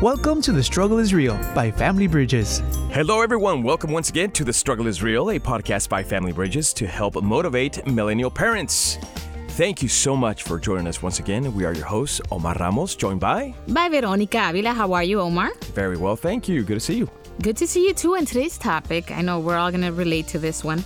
Welcome to The Struggle is Real by Family Bridges. Hello, everyone. Welcome once again to The Struggle is Real, a podcast by Family Bridges to help motivate millennial parents. Thank you so much for joining us once again. We are your hosts, Omar Ramos, joined by. By Veronica Avila. How are you, Omar? Very well, thank you. Good to see you. Good to see you too. And today's topic, I know we're all going to relate to this one.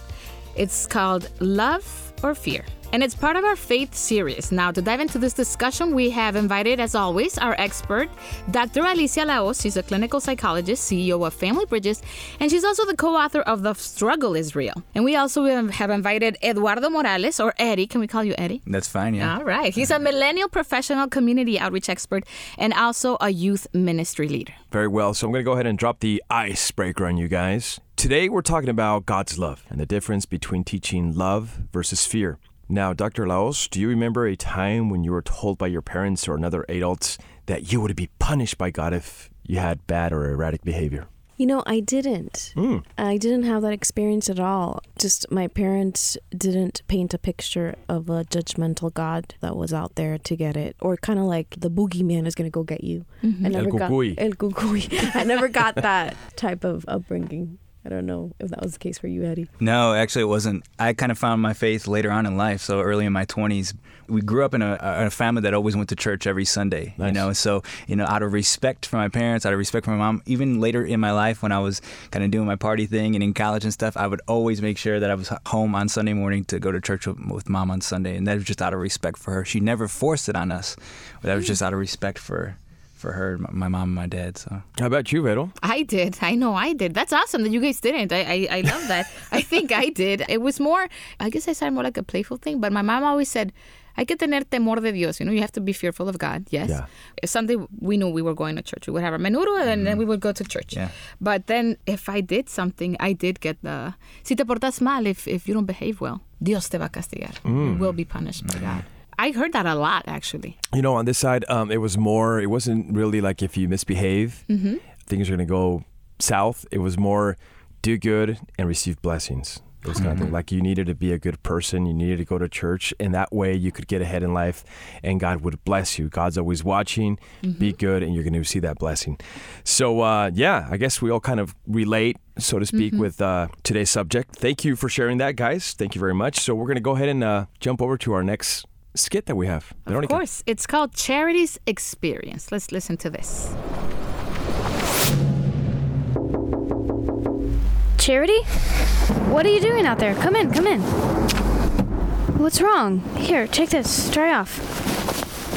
It's called Love or Fear and it's part of our faith series. Now, to dive into this discussion, we have invited, as always, our expert, Dr. Alicia La Hoz. She's a clinical psychologist, CEO of Family Bridges, and she's also the co author of The Struggle is Real. And we also have invited Eduardo Morales, or Eddie. Can we call you Eddie? That's fine, yeah. All right. He's a millennial professional community outreach expert and also a youth ministry leader. Very well. So I'm going to go ahead and drop the icebreaker on you guys. Today, we're talking about God's love and the difference between teaching love versus fear. Now, Dr. La Hoz, do you remember a time when you were told by your parents or another adult that you would be punished by God if you had bad or erratic behavior? You know, I didn't. Mm. I didn't have that experience at all. Just my parents didn't paint a picture of a judgmental God that was out there to get it, or kind of like the boogeyman is going to go get you. Mm-hmm. I never el got el cucuy. I never got that type of upbringing. I don't know if that was the case for you, Eddie. No, actually, it wasn't. I kind of found my faith later on in life. So early in my 20s, we grew up in a, a family that always went to church every Sunday. Nice. You know, so you know, out of respect for my parents, out of respect for my mom, even later in my life when I was kind of doing my party thing and in college and stuff, I would always make sure that I was home on Sunday morning to go to church with, with mom on Sunday, and that was just out of respect for her. She never forced it on us, but that was mm. just out of respect for for her, my mom and my dad. So, how about you, Vero? I did. I know I did. That's awesome that you guys didn't. I I, I love that. I think I did. It was more. I guess I said more like a playful thing. But my mom always said. Hay que tener temor de Dios. You know, you have to be fearful of God. Yes. Yeah. If Sunday we knew we were going to church, we would have our menudo and mm then we would go to church. Yeah. But then if I did something, I did get the. Si te portas mal, if, if you don't behave well, Dios te va a castigar. Mm. You will be punished by God. I heard that a lot, actually. You know, on this side, um, it was more. It wasn't really like if you misbehave, mm-hmm. things are gonna go south. It was more do good and receive blessings. Those kind of things. Like you needed to be a good person, you needed to go to church, and that way you could get ahead in life, and God would bless you. God's always watching. Mm-hmm. Be good, and you're going to see that blessing. So, uh, yeah, I guess we all kind of relate, so to speak, mm-hmm. with uh, today's subject. Thank you for sharing that, guys. Thank you very much. So we're going to go ahead and uh, jump over to our next skit that we have. Veronica. Of course. It's called Charity's Experience. Let's listen to this. Charity? What are you doing out there? Come in, come in. What's wrong? Here, take this. Try off.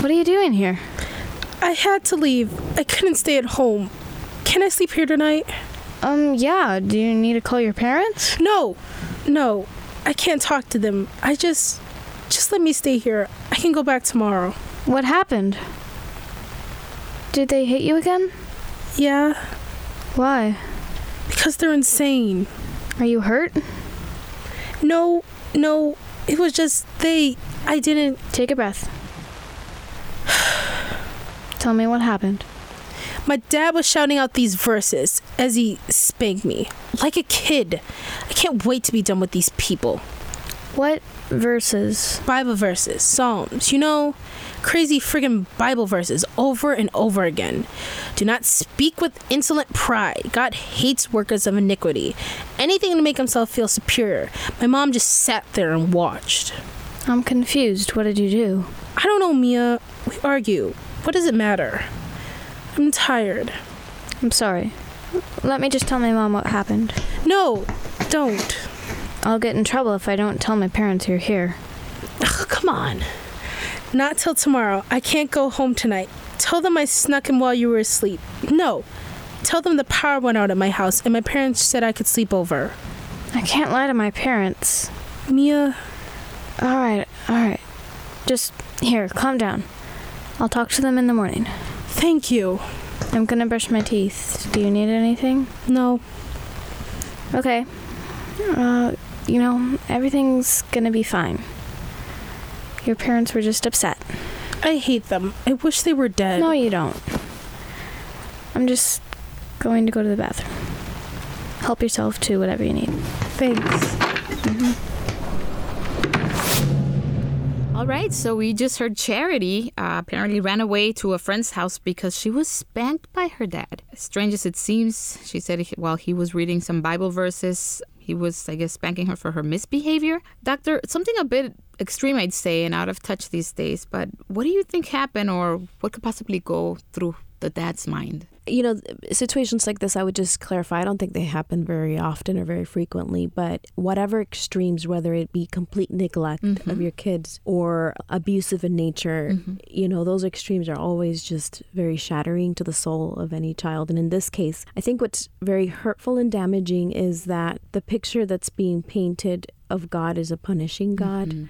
What are you doing here? I had to leave. I couldn't stay at home. Can I sleep here tonight? Um, yeah. Do you need to call your parents? No. No. I can't talk to them. I just just let me stay here. I can go back tomorrow. What happened? Did they hit you again? Yeah. Why? Because they're insane. Are you hurt? No, no. It was just they. I didn't. Take a breath. Tell me what happened. My dad was shouting out these verses as he spanked me. Like a kid. I can't wait to be done with these people. What verses? Bible verses, Psalms, you know, crazy friggin' Bible verses over and over again. Do not speak with insolent pride. God hates workers of iniquity. Anything to make himself feel superior. My mom just sat there and watched. I'm confused. What did you do? I don't know, Mia. We argue. What does it matter? I'm tired. I'm sorry. Let me just tell my mom what happened. No, don't. I'll get in trouble if I don't tell my parents you're here. Ugh, come on. Not till tomorrow. I can't go home tonight. Tell them I snuck in while you were asleep. No. Tell them the power went out at my house and my parents said I could sleep over. I can't lie to my parents. Mia. Alright, alright. Just here, calm down. I'll talk to them in the morning. Thank you. I'm gonna brush my teeth. Do you need anything? No. Okay. Uh, you know, everything's gonna be fine. Your parents were just upset. I hate them. I wish they were dead. No, you don't. I'm just going to go to the bathroom. Help yourself to whatever you need. Thanks. Mm-hmm. All right, so we just heard Charity uh, apparently ran away to a friend's house because she was spanked by her dad. Strange as it seems, she said while he was reading some Bible verses, he was, I guess, spanking her for her misbehavior. Doctor, something a bit extreme, I'd say, and out of touch these days, but what do you think happened or what could possibly go through the dad's mind? You know, situations like this, I would just clarify. I don't think they happen very often or very frequently, but whatever extremes, whether it be complete neglect of mm-hmm. your kids or abusive in nature, mm-hmm. you know, those extremes are always just very shattering to the soul of any child. And in this case, I think what's very hurtful and damaging is that the picture that's being painted of God is a punishing God mm-hmm.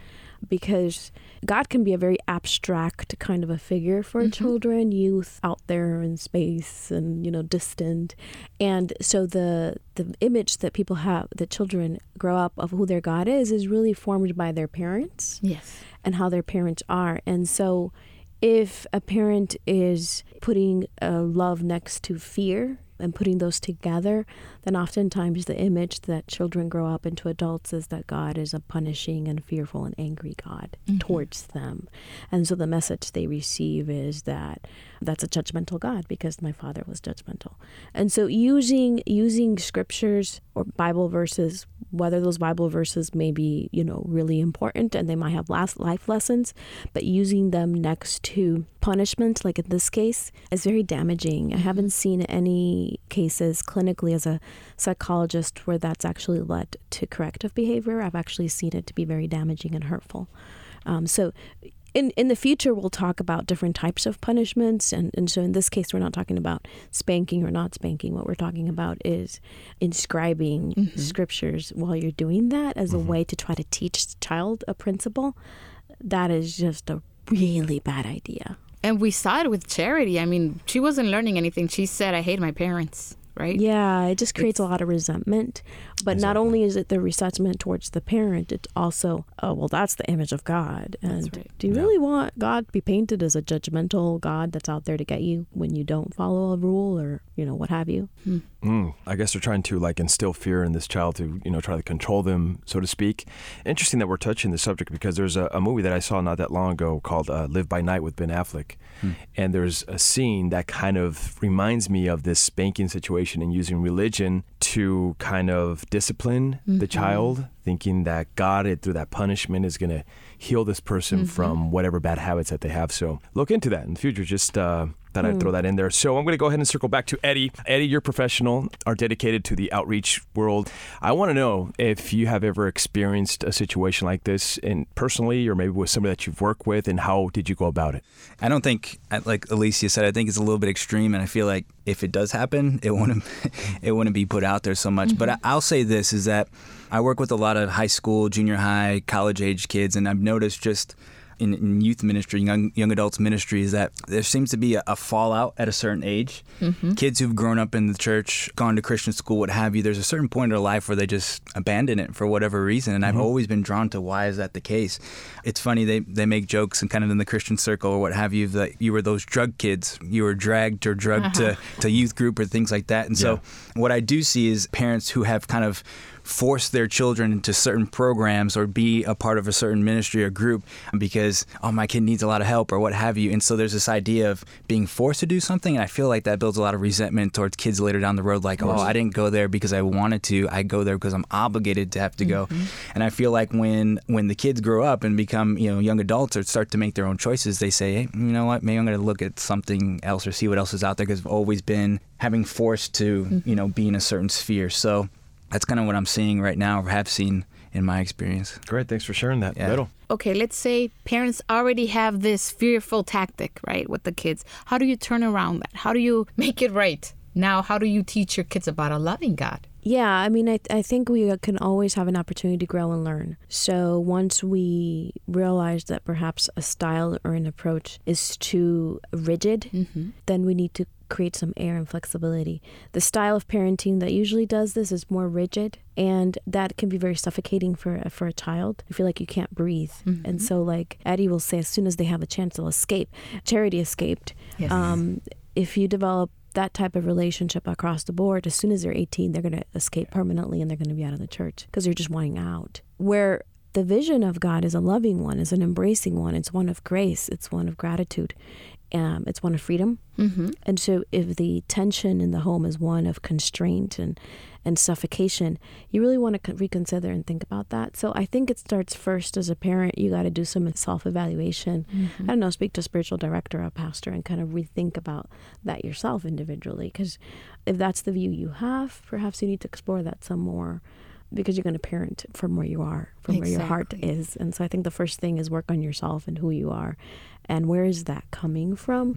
because God can be a very abstract kind of a figure for children, youth out there in space and you know distant. And so the the image that people have that children grow up of who their God is is really formed by their parents Yes. and how their parents are. And so if a parent is putting uh, love next to fear and putting those together, then oftentimes the image that children grow up into adults is that God is a punishing and fearful and angry God mm-hmm. towards them. And so the message they receive is that that's a judgmental God because my father was judgmental. And so using using scriptures or Bible verses, whether those Bible verses may be, you know, really important and they might have last life lessons, but using them next to punishment, like in this case, is very damaging. I haven't seen any cases clinically as a psychologist where that's actually led to corrective behavior. I've actually seen it to be very damaging and hurtful. Um, so in, in the future, we'll talk about different types of punishments. And, and so in this case, we're not talking about spanking or not spanking. What we're talking about is inscribing mm-hmm. scriptures while you're doing that as a mm-hmm. way to try to teach the child a principle. That is just a really bad idea. And we saw it with Charity. I mean, she wasn't learning anything. She said, I hate my parents, right? Yeah, it just creates a lot of resentment. But not only is it the resentment towards the parent, it's also, oh, well, that's the image of God. And right. do you really want God to be painted as a judgmental God that's out there to get you when you don't follow a rule or, you know, what have you? Mm, I guess they're trying to like instill fear in this child to you know try to control them, so to speak. Interesting that we're touching the subject because there's a, a movie that I saw not that long ago called uh, Live by Night with Ben Affleck, and there's a scene that kind of reminds me of this spanking situation and using religion to kind of discipline the mm-hmm. child, thinking that God through that punishment is going to heal this person mm-hmm. from whatever bad habits that they have. So look into that in the future. Just uh, thought I'd throw mm. that in there. So I'm going to go ahead and circle back to Eddie. Eddie, you're professional, are dedicated to the outreach world. I want to know if you have ever experienced a situation like this, in personally, or maybe with somebody that you've worked with, and how did you go about it? I don't think, like Alicia said, I think it's a little bit extreme, and I feel like if it does happen, it wouldn't it wouldn't be put out there so much. But mm-hmm. I'll say this: is that I work with a lot of high school, junior high, college age kids, and I've noticed just in, in youth ministry, young young adults ministry, is that there seems to be a, a fallout at a certain age. Mm-hmm. Kids who've grown up in the church, gone to Christian school, what have you. There's a certain point in their life where they just abandon it for whatever reason, and I've mm-hmm. always been drawn to why is that the case. It's funny they they make jokes and kind of in the Christian circle or what have you that you were those drug kids, you were dragged or drugged to uh-huh. to youth group or things like that. And so what I do see is parents who have kind of force their children into certain programs or be a part of a certain ministry or group because oh my kid needs a lot of help or what have you. And so there's this idea of being forced to do something. And I feel like that builds a lot of resentment towards kids later down the road like oh I didn't go there because I wanted to. I go there because I'm obligated to have to go. Mm-hmm. And I feel like when when the kids grow up and become you know young adults or start to make their own choices they say hey you know what? Maybe I'm going to look at something else or see what else is out there because I've always been having forced to mm-hmm. you know be in a certain sphere. So that's kind of what I'm seeing right now, or have seen in my experience. Great, thanks for sharing that. Yeah. Little. Okay, let's say parents already have this fearful tactic, right, with the kids. How do you turn around that? How do you make it right? Now, how do you teach your kids about a loving God? Yeah, I mean, I, I think we uh, can always have an opportunity to grow and learn. So once we realize that perhaps a style or an approach is too rigid, mm-hmm. then we need to create some air and flexibility. The style of parenting that usually does this is more rigid, and that can be very suffocating for for a child. I feel like you can't breathe, and so like Eddie will say, as soon as they have a chance, they'll escape. Charity escaped. Yes. Um, if you develop that type of relationship across the board, as soon as they're 18, they're going to escape permanently and they're going to be out of the church because they're just wanting out. Where the vision of God is a loving one, is an embracing one. It's one of grace. It's one of gratitude. Um, it's one of freedom. Mm-hmm. And so, if the tension in the home is one of constraint and and suffocation, you really want to reconsider and think about that. So, I think it starts first as a parent. You got to do some self evaluation. Mm-hmm. I don't know, speak to a spiritual director, or a pastor, and kind of rethink about that yourself individually. Because if that's the view you have, perhaps you need to explore that some more because you're going to parent from where you are, from where your heart is. And so I think the first thing is work on yourself and who you are and where is that coming from?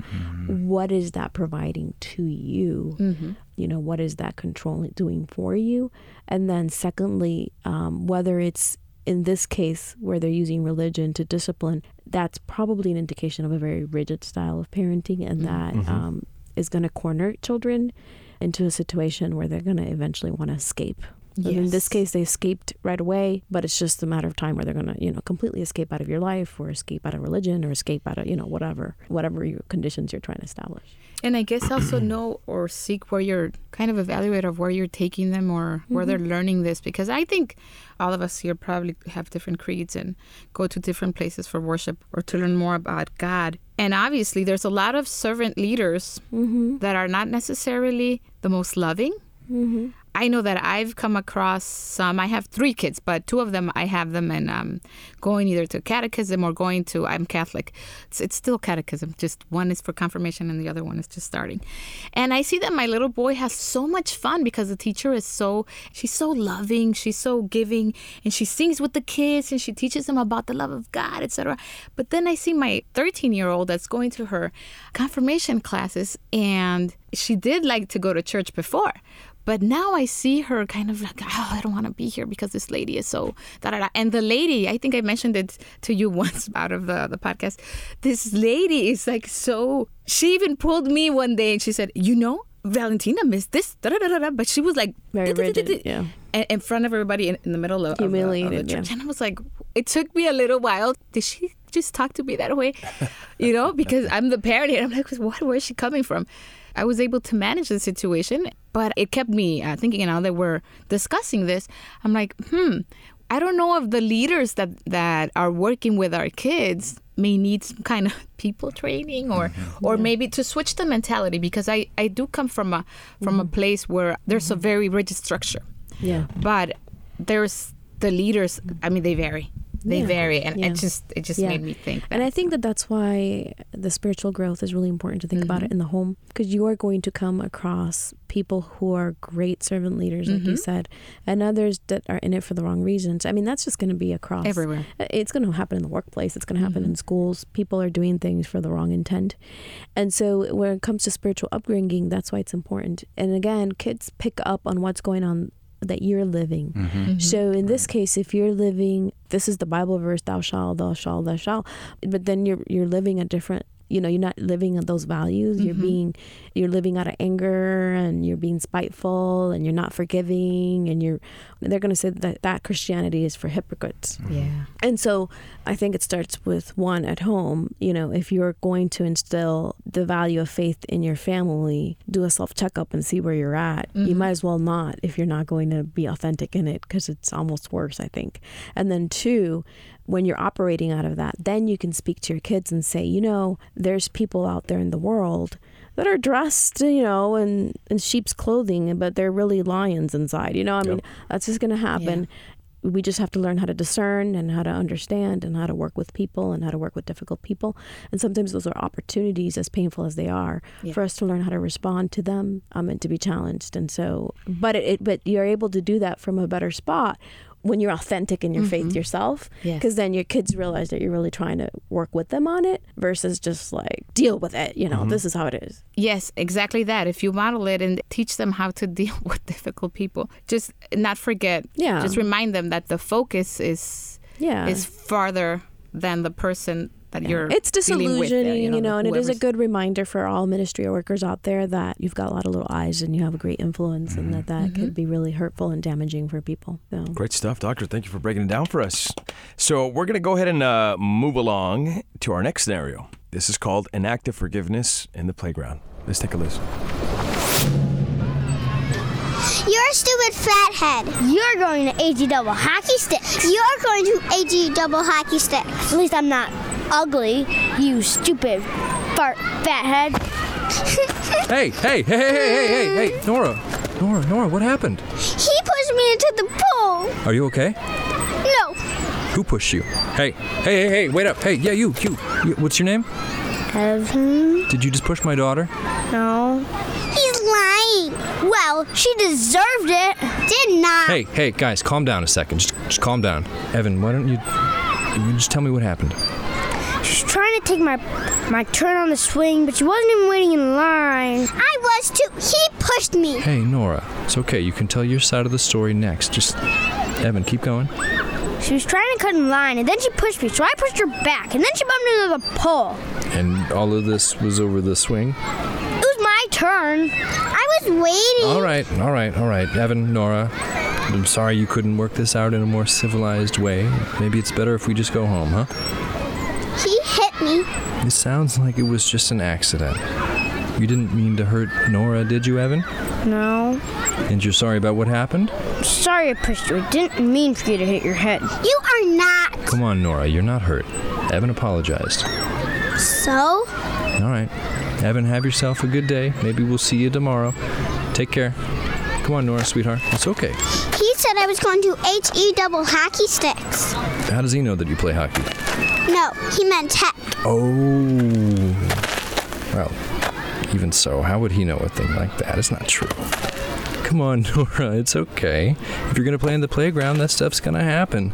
What is that providing to you? Mm-hmm. You know, what is that control doing for you? And then, secondly, um, whether it's in this case where they're using religion to discipline, that's probably an indication of a very rigid style of parenting, and that um, is going to corner children into a situation where they're going to eventually want to escape. And In this case, they escaped right away, but it's just a matter of time where they're going to, you know, completely escape out of your life or escape out of religion or escape out of, you know, whatever, whatever your conditions you're trying to establish. And I guess also know or seek where you're kind of evaluate of where you're taking them or where they're mm-hmm. learning this because I think all of us here probably have different creeds and go to different places for worship or to learn more about God. And obviously there's a lot of servant leaders mm-hmm. that are not necessarily the most loving. Mm-hmm. I know that I've come across some. I have three kids, but two of them I have them in um, going either to catechism or going to. I'm Catholic. It's, it's still catechism. Just one is for confirmation and the other one is just starting. And I see that my little boy has so much fun because the teacher is so. She's so loving. She's so giving, and she sings with the kids and she teaches them about the love of God, etc. But then I see my 13 year old that's going to her confirmation classes, and she did like to go to church before. But now I see her kind of like, oh, I don't want to be here because this lady is so da da da. And the lady, I think I mentioned it to you once out of the, the podcast. This lady is like so. She even pulled me one day and she said, You know, Valentina missed this, da da da da. da," But she was like, Very rigid, yeah. in, front of everybody in, in the middle of, the- of the, Humiliated, church. And I was like, it took me a little while. Did she just talk to me that way? You know, because I'm the parent and I'm like, what, where's she coming from? I was able to manage the situation, but it kept me uh, thinking. And now that we're discussing this, I'm like, hmm, I don't know if the leaders that, that are working with our kids may need some kind of people training or or maybe to switch the mentality because I, I do come from a from a place where there's a very rigid structure. Yeah. but there's the leaders i mean they vary they Yeah. vary and Yeah. it just it just Yeah. made me think And. I think that that's why the spiritual growth is really important to think about mm-hmm. it in the home because you are going to come across people who are great servant leaders, like you mm-hmm. said, and others that are in it for the wrong reasons. I mean, that's just going to be across Everywhere. Uh, it's going to happen in the workplace. It's going to happen mm-hmm. in schools. People are doing things for the wrong intent. And so when it comes to spiritual upbringing, that's why it's important. And again, kids pick up on what's going on that you're living. Mm-hmm. Mm-hmm. So in this case, if you're living, this is the Bible verse, "Thou shalt, thou shalt, thou shalt," but then you're you're living a different. You know, you're not living on those values. You're mm-hmm. being, you're living out of anger, and you're being spiteful, and you're not forgiving, and you're. They're going to say that that Christianity is for hypocrites. Mm-hmm. yeah And so I think it starts with one at home. You know, if you're going to instill the value of faith in your family, do a self checkup and see where you're at. You mm-hmm. might as well not if you're not going to be authentic in it because it's almost worse, I think. And then two, when you're operating out of that, then you can speak to your kids and say, you know, there's people out there in the world that are dressed, you know, in, in sheep's clothing, but they're really lions inside. You know, I mean, that's just going to happen we just have to learn how to discern and how to understand and how to work with people and how to work with difficult people. And sometimes those are opportunities, as painful as they are, Yeah. for us to learn how to respond to them um, and to be challenged. And so, but it, it, but you're able to do that from a better spot when you're authentic in your faith mm-hmm. yourself. Yes. Because then your kids realize that you're really trying to work with them on it versus just like deal with it. You know, mm-hmm. this is how it is. yes exactly that if you model it and teach them how to deal with difficult people just not forget Yeah. just remind them that the focus is Yeah. is farther than the person that you're it's dealing with disillusioning, there, you know, and it is a good reminder for all ministry workers out there that you've got a lot of little eyes and you have a great influence, and that that could be really hurtful and damaging for people. So. Great stuff, Doctor. Thank you for breaking it down for us. So, we're going to go ahead and uh, move along to our next scenario. This is called an act of forgiveness in the playground. Let's take a listen. You're a stupid fathead. You're going to AG double hockey stick. You're going to AG double hockey stick. At least I'm not ugly, you stupid fart fathead. Hey, hey, hey, hey, hey, hey, hey, Nora. Nora, Nora, what happened? He pushed me into the pool. Are you okay? No, Who pushed you? Hey, hey, hey, hey, wait up. Hey, yeah, you, you. you what's your name? Evan? Did you just push my daughter? No. he's lying. Well, she deserved it. Did not. Hey, hey, guys, calm down a second. Just, just calm down. Evan, why don't you, you just tell me what happened? She was trying to take my my turn on the swing, but she wasn't even waiting in line. I was too. He pushed me. Hey, Nora, it's okay. You can tell your side of the story next. Just, Evan, keep going. She was trying to cut in line, and then she pushed me, so I pushed her back, and then she bumped into the pole. And all of this was over the swing? It was my turn. I was waiting. All right, all right, all right. Evan, Nora, I'm sorry you couldn't work this out in a more civilized way. Maybe it's better if we just go home, huh? Me. It sounds like it was just an accident. You didn't mean to hurt Nora, did you, Evan? No. And you're sorry about what happened? Sorry I pushed you. I didn't mean for you to hit your head. You are not. Come on, Nora, you're not hurt. Evan apologized. So? All right. Evan, have yourself a good day. Maybe we'll see you tomorrow. Take care. Come on, Nora, sweetheart. It's okay. He said I was going to HE double hockey sticks. How does he know that you play hockey? No, he meant. Oh. Well, even so, how would he know a thing like that? It's not true. Come on, Nora, it's okay. If you're gonna play in the playground, that stuff's gonna happen.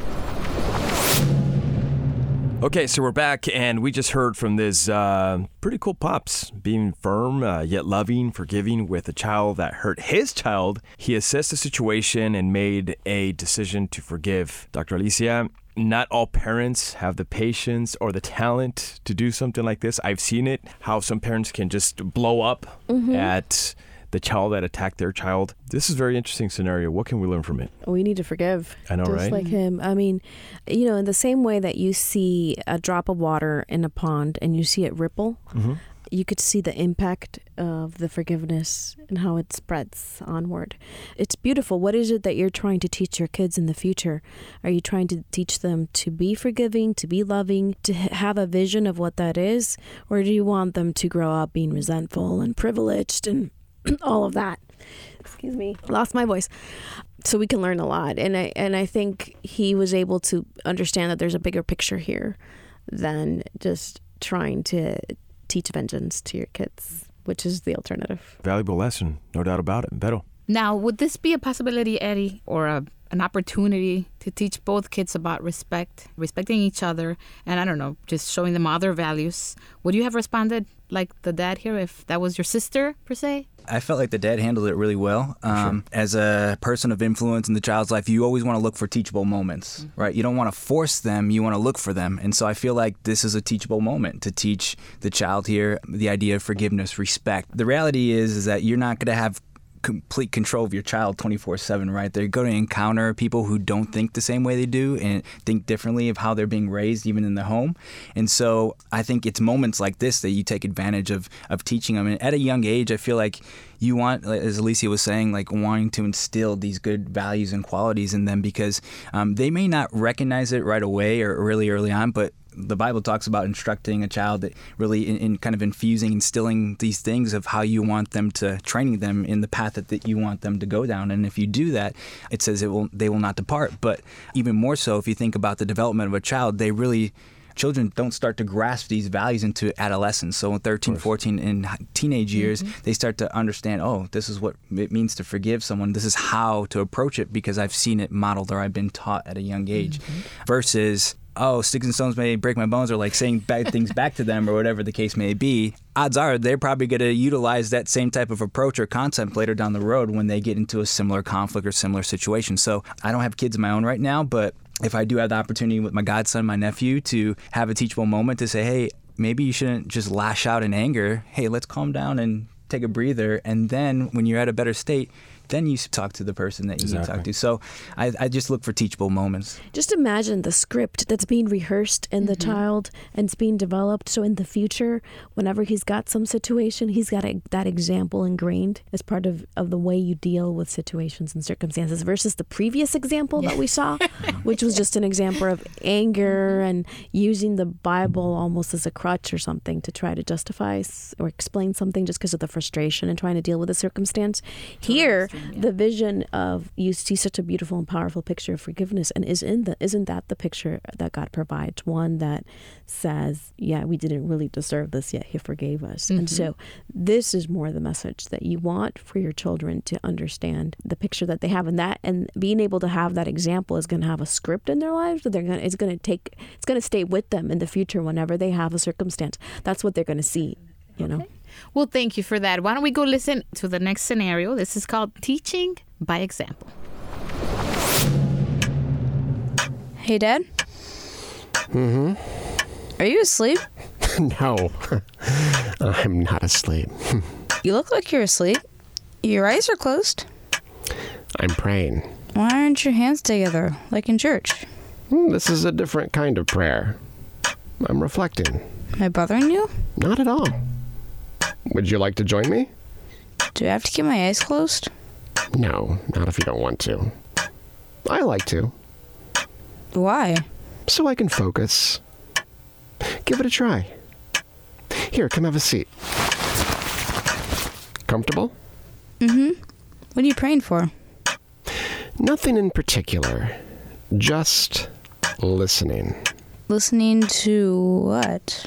Okay, so we're back, and we just heard from this uh, pretty cool pops being firm uh, yet loving, forgiving with a child that hurt his child. He assessed the situation and made a decision to forgive. Dr. Alicia, not all parents have the patience or the talent to do something like this. I've seen it, how some parents can just blow up mm-hmm. at the child that attacked their child. This is a very interesting scenario. What can we learn from it? We need to forgive. I know, Just right? like him. I mean, you know, in the same way that you see a drop of water in a pond and you see it ripple, mm-hmm. you could see the impact of the forgiveness and how it spreads onward. It's beautiful. What is it that you're trying to teach your kids in the future? Are you trying to teach them to be forgiving, to be loving, to have a vision of what that is? Or do you want them to grow up being resentful and privileged and all of that? Excuse me. Lost my voice so we can learn a lot and i and i think he was able to understand that there's a bigger picture here than just trying to teach vengeance to your kids which is the alternative Valuable lesson, no doubt about it. Beto. Now, would this be a possibility, Eddie, or a, an opportunity to teach both kids about respect, respecting each other, and I don't know, just showing them other values? Would you have responded like the dad here if that was your sister, per se? I felt like the dad handled it really well. Um, As a person of influence in the child's life, you always want to look for teachable moments, right? You don't want to force them, you want to look for them. And so I feel like this is a teachable moment to teach the child here the idea of forgiveness, respect. The reality is, is that you're not going to have complete control of your child 24/7 right? They're going to encounter people who don't think the same way they do and think differently of how they're being raised even in the home. And so I think it's moments like this that you take advantage of of teaching them and at a young age I feel like you want as Alicia was saying like wanting to instill these good values and qualities in them because um, they may not recognize it right away or really early on but the Bible talks about instructing a child that really in, in kind of infusing, instilling these things of how you want them to training them in the path that, that you want them to go down. And if you do that, it says it will they will not depart. But even more so, if you think about the development of a child, they really children don't start to grasp these values into adolescence. So in 13, 14, in teenage years, mm-hmm. they start to understand, oh, this is what it means to forgive someone. This is how to approach it because I've seen it modeled or I've been taught at a young age. Mm-hmm. Versus, oh, sticks and stones may break my bones, or like saying bad things back to them, or whatever the case may be, odds are they're probably going to utilize that same type of approach or concept later down the road when they get into a similar conflict or similar situation. So I don't have kids of my own right now, but if I do have the opportunity with my godson, my nephew, to have a teachable moment to say, hey, maybe you shouldn't just lash out in anger. Hey, let's calm down and take a breather. And then when you're at a better state, then you talk to the person that you need to talk to. So I, I just look for teachable moments. Just imagine the script that's being rehearsed in the mm-hmm. child and it's being developed. So in the future, whenever he's got some situation, he's got a, that example ingrained as part of, of the way you deal with situations and circumstances versus the previous example that we saw, which was just an example of anger and using the Bible almost as a crutch or something to try to justify or explain something just because of the frustration and trying to deal with the circumstance. Here, the vision of you see such a beautiful and powerful picture of forgiveness, and is in the isn't that the picture that God provides? One that says, "Yeah, we didn't really deserve this, yet He forgave us." And so, mm-hmm. this is more the message that you want for your children to understand the picture that they have, and that and being able to have that example is going to have a script in their lives that they're going. It's going to take. It's going to stay with them in the future whenever they have a circumstance. That's what they're going to see. You know. Well, thank you for that. Why don't we go listen to the next scenario? This is called teaching by example. Hey, Dad? Mm-hmm. Are you asleep? No, I'm not asleep. You look like you're asleep. Your eyes are closed. I'm praying. Why aren't your hands together, like in church? Hmm, This is a different kind of prayer. I'm reflecting. Am I bothering you? Not at all. Would you like to join me? Do I have to keep my eyes closed? No, not if you don't want to. I like to, Why? so I can focus. Give it a try. Here, come have a seat. Comfortable? Mm-hmm. What are you praying for? Nothing in particular. Just listening. Listening to what?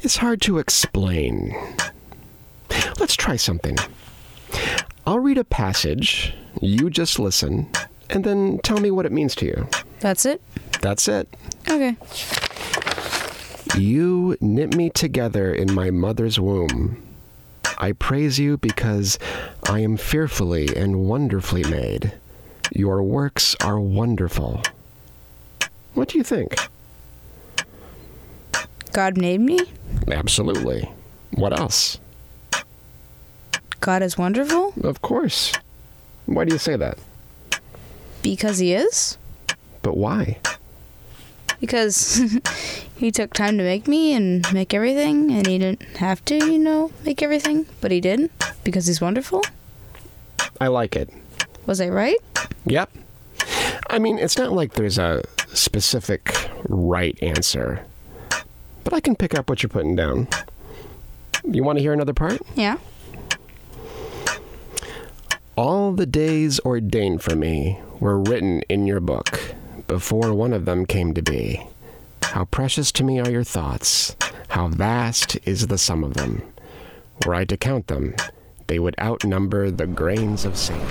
It's hard to explain. Let's try something. I'll read a passage, you just listen, and then tell me what it means to you. That's it? That's it. Okay. You knit me together in my mother's womb. I praise you because I am fearfully and wonderfully made. Your works are wonderful. What do you think? God made me? Absolutely. What else? God is wonderful? Of course. Why do you say that? Because he is? But why? Because he took time to make me and make everything, and he didn't have to, you know, make everything, but he did because he's wonderful. I like it. Was I right? Yep. I mean, it's not like there's a specific right answer, but I can pick up what you're putting down. You want to hear another part? Yeah. All the days ordained for me were written in your book before one of them came to be. How precious to me are your thoughts, how vast is the sum of them. Were I to count them, they would outnumber the grains of sand.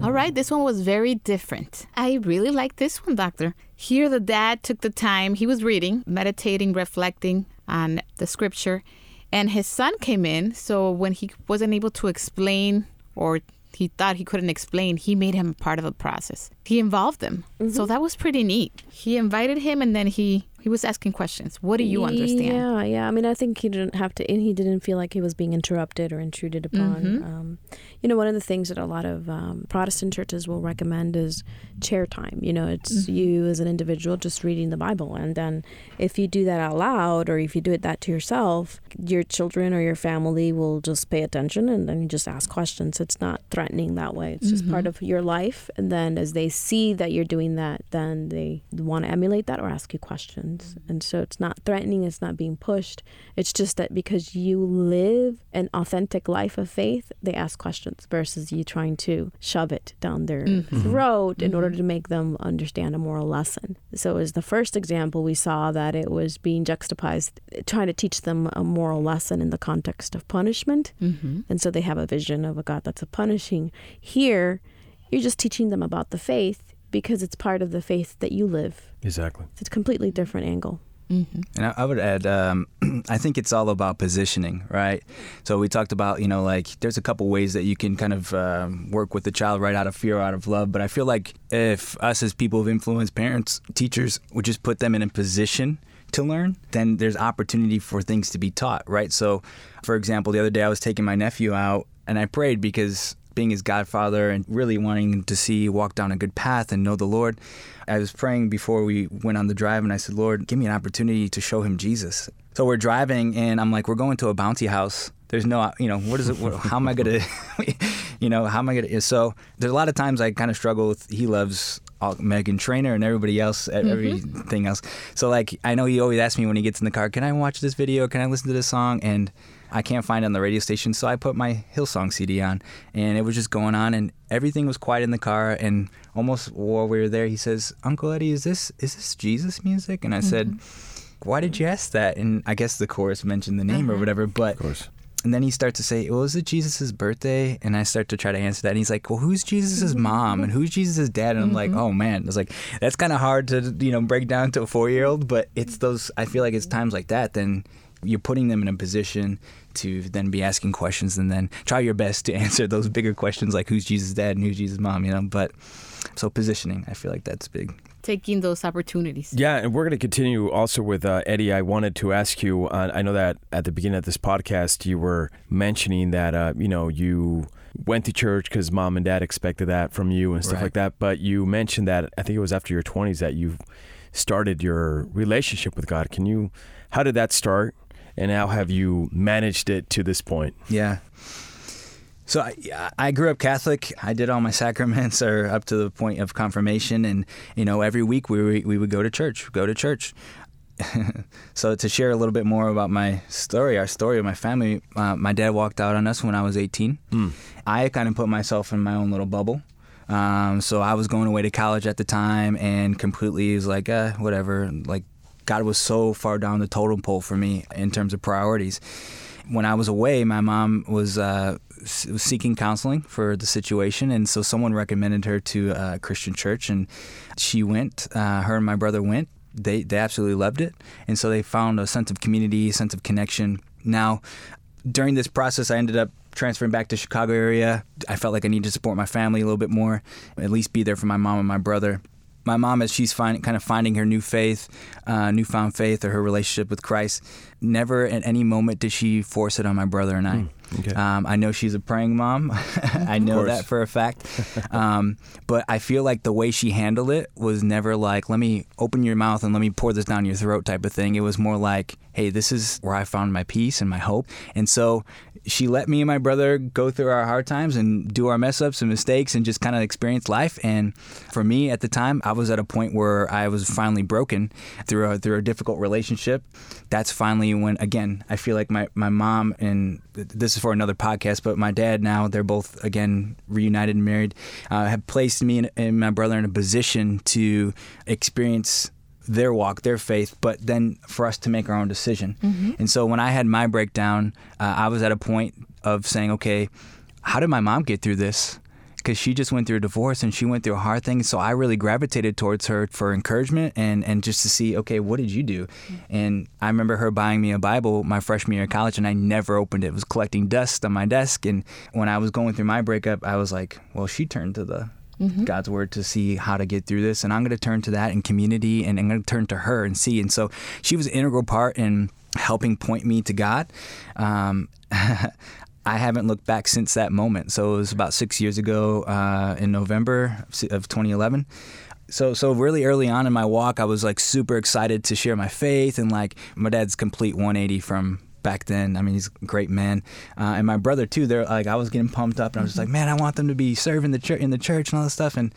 All right, this one was very different. I really like this one, Doctor. Here, the dad took the time, he was reading, meditating, reflecting on the scripture, and his son came in. So when he wasn't able to explain or he thought he couldn't explain, he made him part of a process. He involved them. So that was pretty neat. He invited him and then he he was asking questions. What do you understand? Yeah, yeah. I mean, I think he didn't have to, and he didn't feel like he was being interrupted or intruded upon. Mhm. Um, you know, one of the things that a lot of um, Protestant churches will recommend is chair time. You know, it's Mhm. you as an individual just reading the Bible, and then if you do that out loud or if you do it that to yourself, your children or your family will just pay attention and then you just ask questions. It's not threatening that way. It's just part Mhm. of your life, and then as they see that you're doing that, then they want to emulate that or ask you questions. And so it's not threatening, it's not being pushed. It's just that because you live an authentic life of faith, they ask questions versus you trying to shove it down their Mhm. throat in order Mhm. to make them understand a moral lesson. So, as the first example, we saw that it was being juxtaposed, trying to teach them a moral lesson in the context of punishment. Mhm. And so they have a vision of a God that's a punishing. Here, you're just teaching them about the faith because it's part of the faith that you live. Exactly. It's a completely different angle. Mhm. And I, I would add, um, I think it's all about positioning, right? So we talked about, you know, like there's a couple ways that you can kind of um, work with the child right out of fear, out of love. But I feel like if us as people of influence, parents, teachers, would just put them in a position to learn, then there's opportunity for things to be taught, right? So, for example, the other day I was taking my nephew out and I prayed because being his godfather and really wanting to see walk down a good path and know the Lord. I was praying before we went on the drive, and I said, Lord, give me an opportunity to show him Jesus. So we're driving, and I'm like, we're going to a bounty house. There's no, you know, what is it? How am I gonna, you know, how am I gonna? So there's a lot of times I kind of struggle with. He loves all, Meghan Trainor and everybody else, mm-hmm. everything else. So like, I know he always asks me when he gets in the car, "Can I watch this video? Can I listen to this song?" And I can't find it on the radio station, so I put my Hillsong CD on, and it was just going on, and everything was quiet in the car. And almost while we were there, he says, "Uncle Eddie, is this is this Jesus music?" And I mm-hmm. said, "Why did you ask that?" And I guess the chorus mentioned the name mm-hmm. or whatever, but and then he starts to say, "Well, is it Jesus' birthday?" And I start to try to answer that. And he's like, "Well, who's Jesus' mom and who's Jesus' dad?" And I'm like, "Oh man!" It's like, "That's kind of hard to you know break down to a four year old." But it's those. I feel like it's times like that. Then you're putting them in a position to then be asking questions and then try your best to answer those bigger questions like who's Jesus' dad and who's Jesus' mom. You know, but so positioning, I feel like that's big taking those opportunities. Yeah, and we're going to continue also with uh, Eddie. I wanted to ask you. Uh, I know that at the beginning of this podcast, you were mentioning that uh, you know you went to church because mom and dad expected that from you and stuff right. like that. But you mentioned that I think it was after your twenties that you started your relationship with God. Can you? How did that start? And how have you managed it to this point? Yeah. So I, I grew up Catholic. I did all my sacraments or up to the point of confirmation, and you know every week we we would go to church, go to church. so to share a little bit more about my story, our story of my family, uh, my dad walked out on us when I was 18. Mm. I kind of put myself in my own little bubble. Um, so I was going away to college at the time, and completely was like, eh, whatever. Like God was so far down the totem pole for me in terms of priorities when I was away, my mom was, uh, seeking counseling for the situation, and so someone recommended her to a Christian church, and she went. Uh, her and my brother went. They they absolutely loved it, and so they found a sense of community, a sense of connection. Now, during this process, I ended up transferring back to Chicago area. I felt like I needed to support my family a little bit more, at least be there for my mom and my brother my mom, as she's find, kind of finding her new faith, uh, newfound faith, or her relationship with Christ, never at any moment did she force it on my brother and I. Mm, okay. um, I know she's a praying mom. I know that for a fact. Um, but I feel like the way she handled it was never like, let me open your mouth and let me pour this down your throat type of thing. It was more like, hey, this is where I found my peace and my hope. And so she let me and my brother go through our hard times and do our mess ups and mistakes and just kind of experience life. And for me at the time, I was at a point where I was finally broken through a, through a difficult relationship. That's finally when, again, I feel like my, my mom and this is for another podcast, but my dad now, they're both, again, reunited and married, uh, have placed me and, and my brother in a position to experience their walk, their faith, but then for us to make our own decision. Mm-hmm. And so when I had my breakdown, uh, I was at a point of saying, okay, how did my mom get through this? Because she just went through a divorce and she went through a hard thing. So I really gravitated towards her for encouragement and, and just to see, okay, what did you do? Mm-hmm. And I remember her buying me a Bible my freshman year of college and I never opened it. It was collecting dust on my desk. And when I was going through my breakup, I was like, well, she turned to the mm-hmm. God's word to see how to get through this. And I'm going to turn to that in community and I'm going to turn to her and see. And so she was an integral part in helping point me to God. Um, I haven't looked back since that moment. So it was about six years ago uh, in November of 2011 so so really early on in my walk i was like super excited to share my faith and like my dad's complete 180 from back then. I mean, he's a great man, uh, and my brother too. They're like, I was getting pumped up, and I was just like, man, I want them to be serving the church in the church and all this stuff. And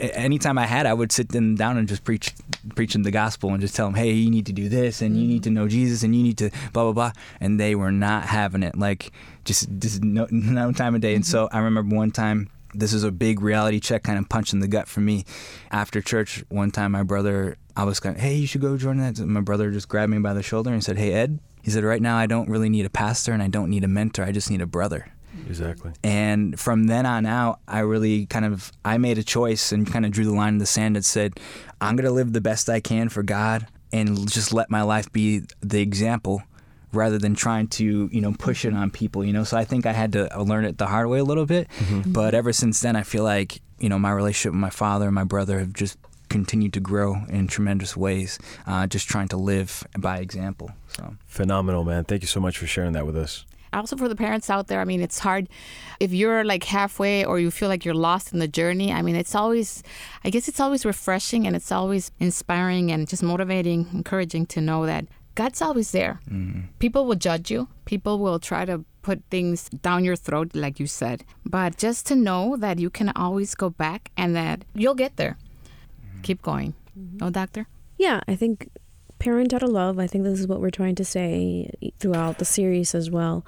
anytime I had, I would sit them down and just preach, preaching the gospel and just tell them, hey, you need to do this, and you need to know Jesus, and you need to blah blah blah. And they were not having it. Like just just no, no time of day. And so mm-hmm. I remember one time this is a big reality check kind of punch in the gut for me after church one time my brother i was of hey you should go join that my brother just grabbed me by the shoulder and said hey ed he said, Right now, I don't really need a pastor and I don't need a mentor. I just need a brother. Exactly. And from then on out, I really kind of I made a choice and kind of drew the line in the sand that said, I'm going to live the best I can for God and just let my life be the example rather than trying to, you know, push it on people, you know. So I think I had to learn it the hard way a little bit. Mm-hmm. But ever since then, I feel like, you know, my relationship with my father and my brother have just continued to grow in tremendous ways, uh, just trying to live by example. So phenomenal, man! Thank you so much for sharing that with us. Also for the parents out there, I mean, it's hard if you're like halfway or you feel like you're lost in the journey. I mean, it's always, I guess it's always refreshing and it's always inspiring and just motivating, encouraging to know that God's always there. Mm-hmm. People will judge you. People will try to put things down your throat, like you said. But just to know that you can always go back and that you'll get there. Mm-hmm. Keep going. Mm-hmm. No, doctor? Yeah, I think parent out of love. I think this is what we're trying to say throughout the series as well.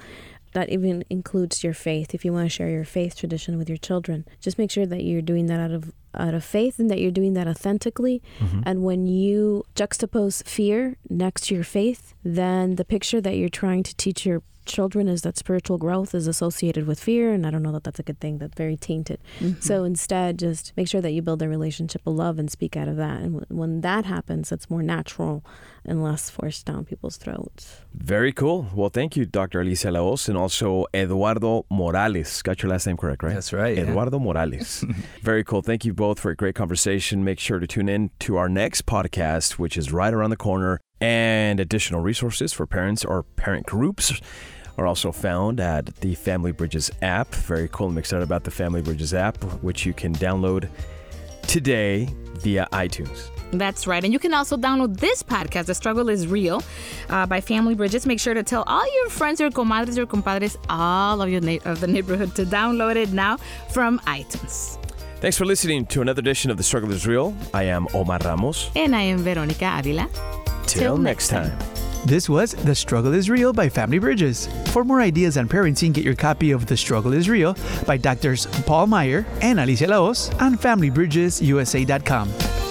That even includes your faith. If you want to share your faith tradition with your children, just make sure that you're doing that out of out of faith and that you're doing that authentically. Mm-hmm. And when you juxtapose fear next to your faith, then the picture that you're trying to teach your children is that spiritual growth is associated with fear and i don't know that that's a good thing that's very tainted mm-hmm. so instead just make sure that you build a relationship of love and speak out of that and w- when that happens it's more natural and less forced down people's throats Very cool. Well, thank you, Dr. Alicia La Hoz, and also Eduardo Morales. Got your last name correct, right? That's right, yeah. Eduardo Morales. Very cool. Thank you both for a great conversation. Make sure to tune in to our next podcast, which is right around the corner. And additional resources for parents or parent groups are also found at the Family Bridges app. Very cool. I'm excited about the Family Bridges app, which you can download today via iTunes. That's right. And you can also download this podcast, The Struggle is Real, uh, by Family Bridges. Make sure to tell all your friends, your comadres, your compadres, all of your na- of the neighborhood to download it now from iTunes. Thanks for listening to another edition of The Struggle is Real. I am Omar Ramos. And I am Veronica Avila. Till next time. This was The Struggle is Real by Family Bridges. For more ideas on parenting, get your copy of The Struggle is Real by Doctors Paul Meier and Alicia La Hoz on FamilyBridgesUSA.com.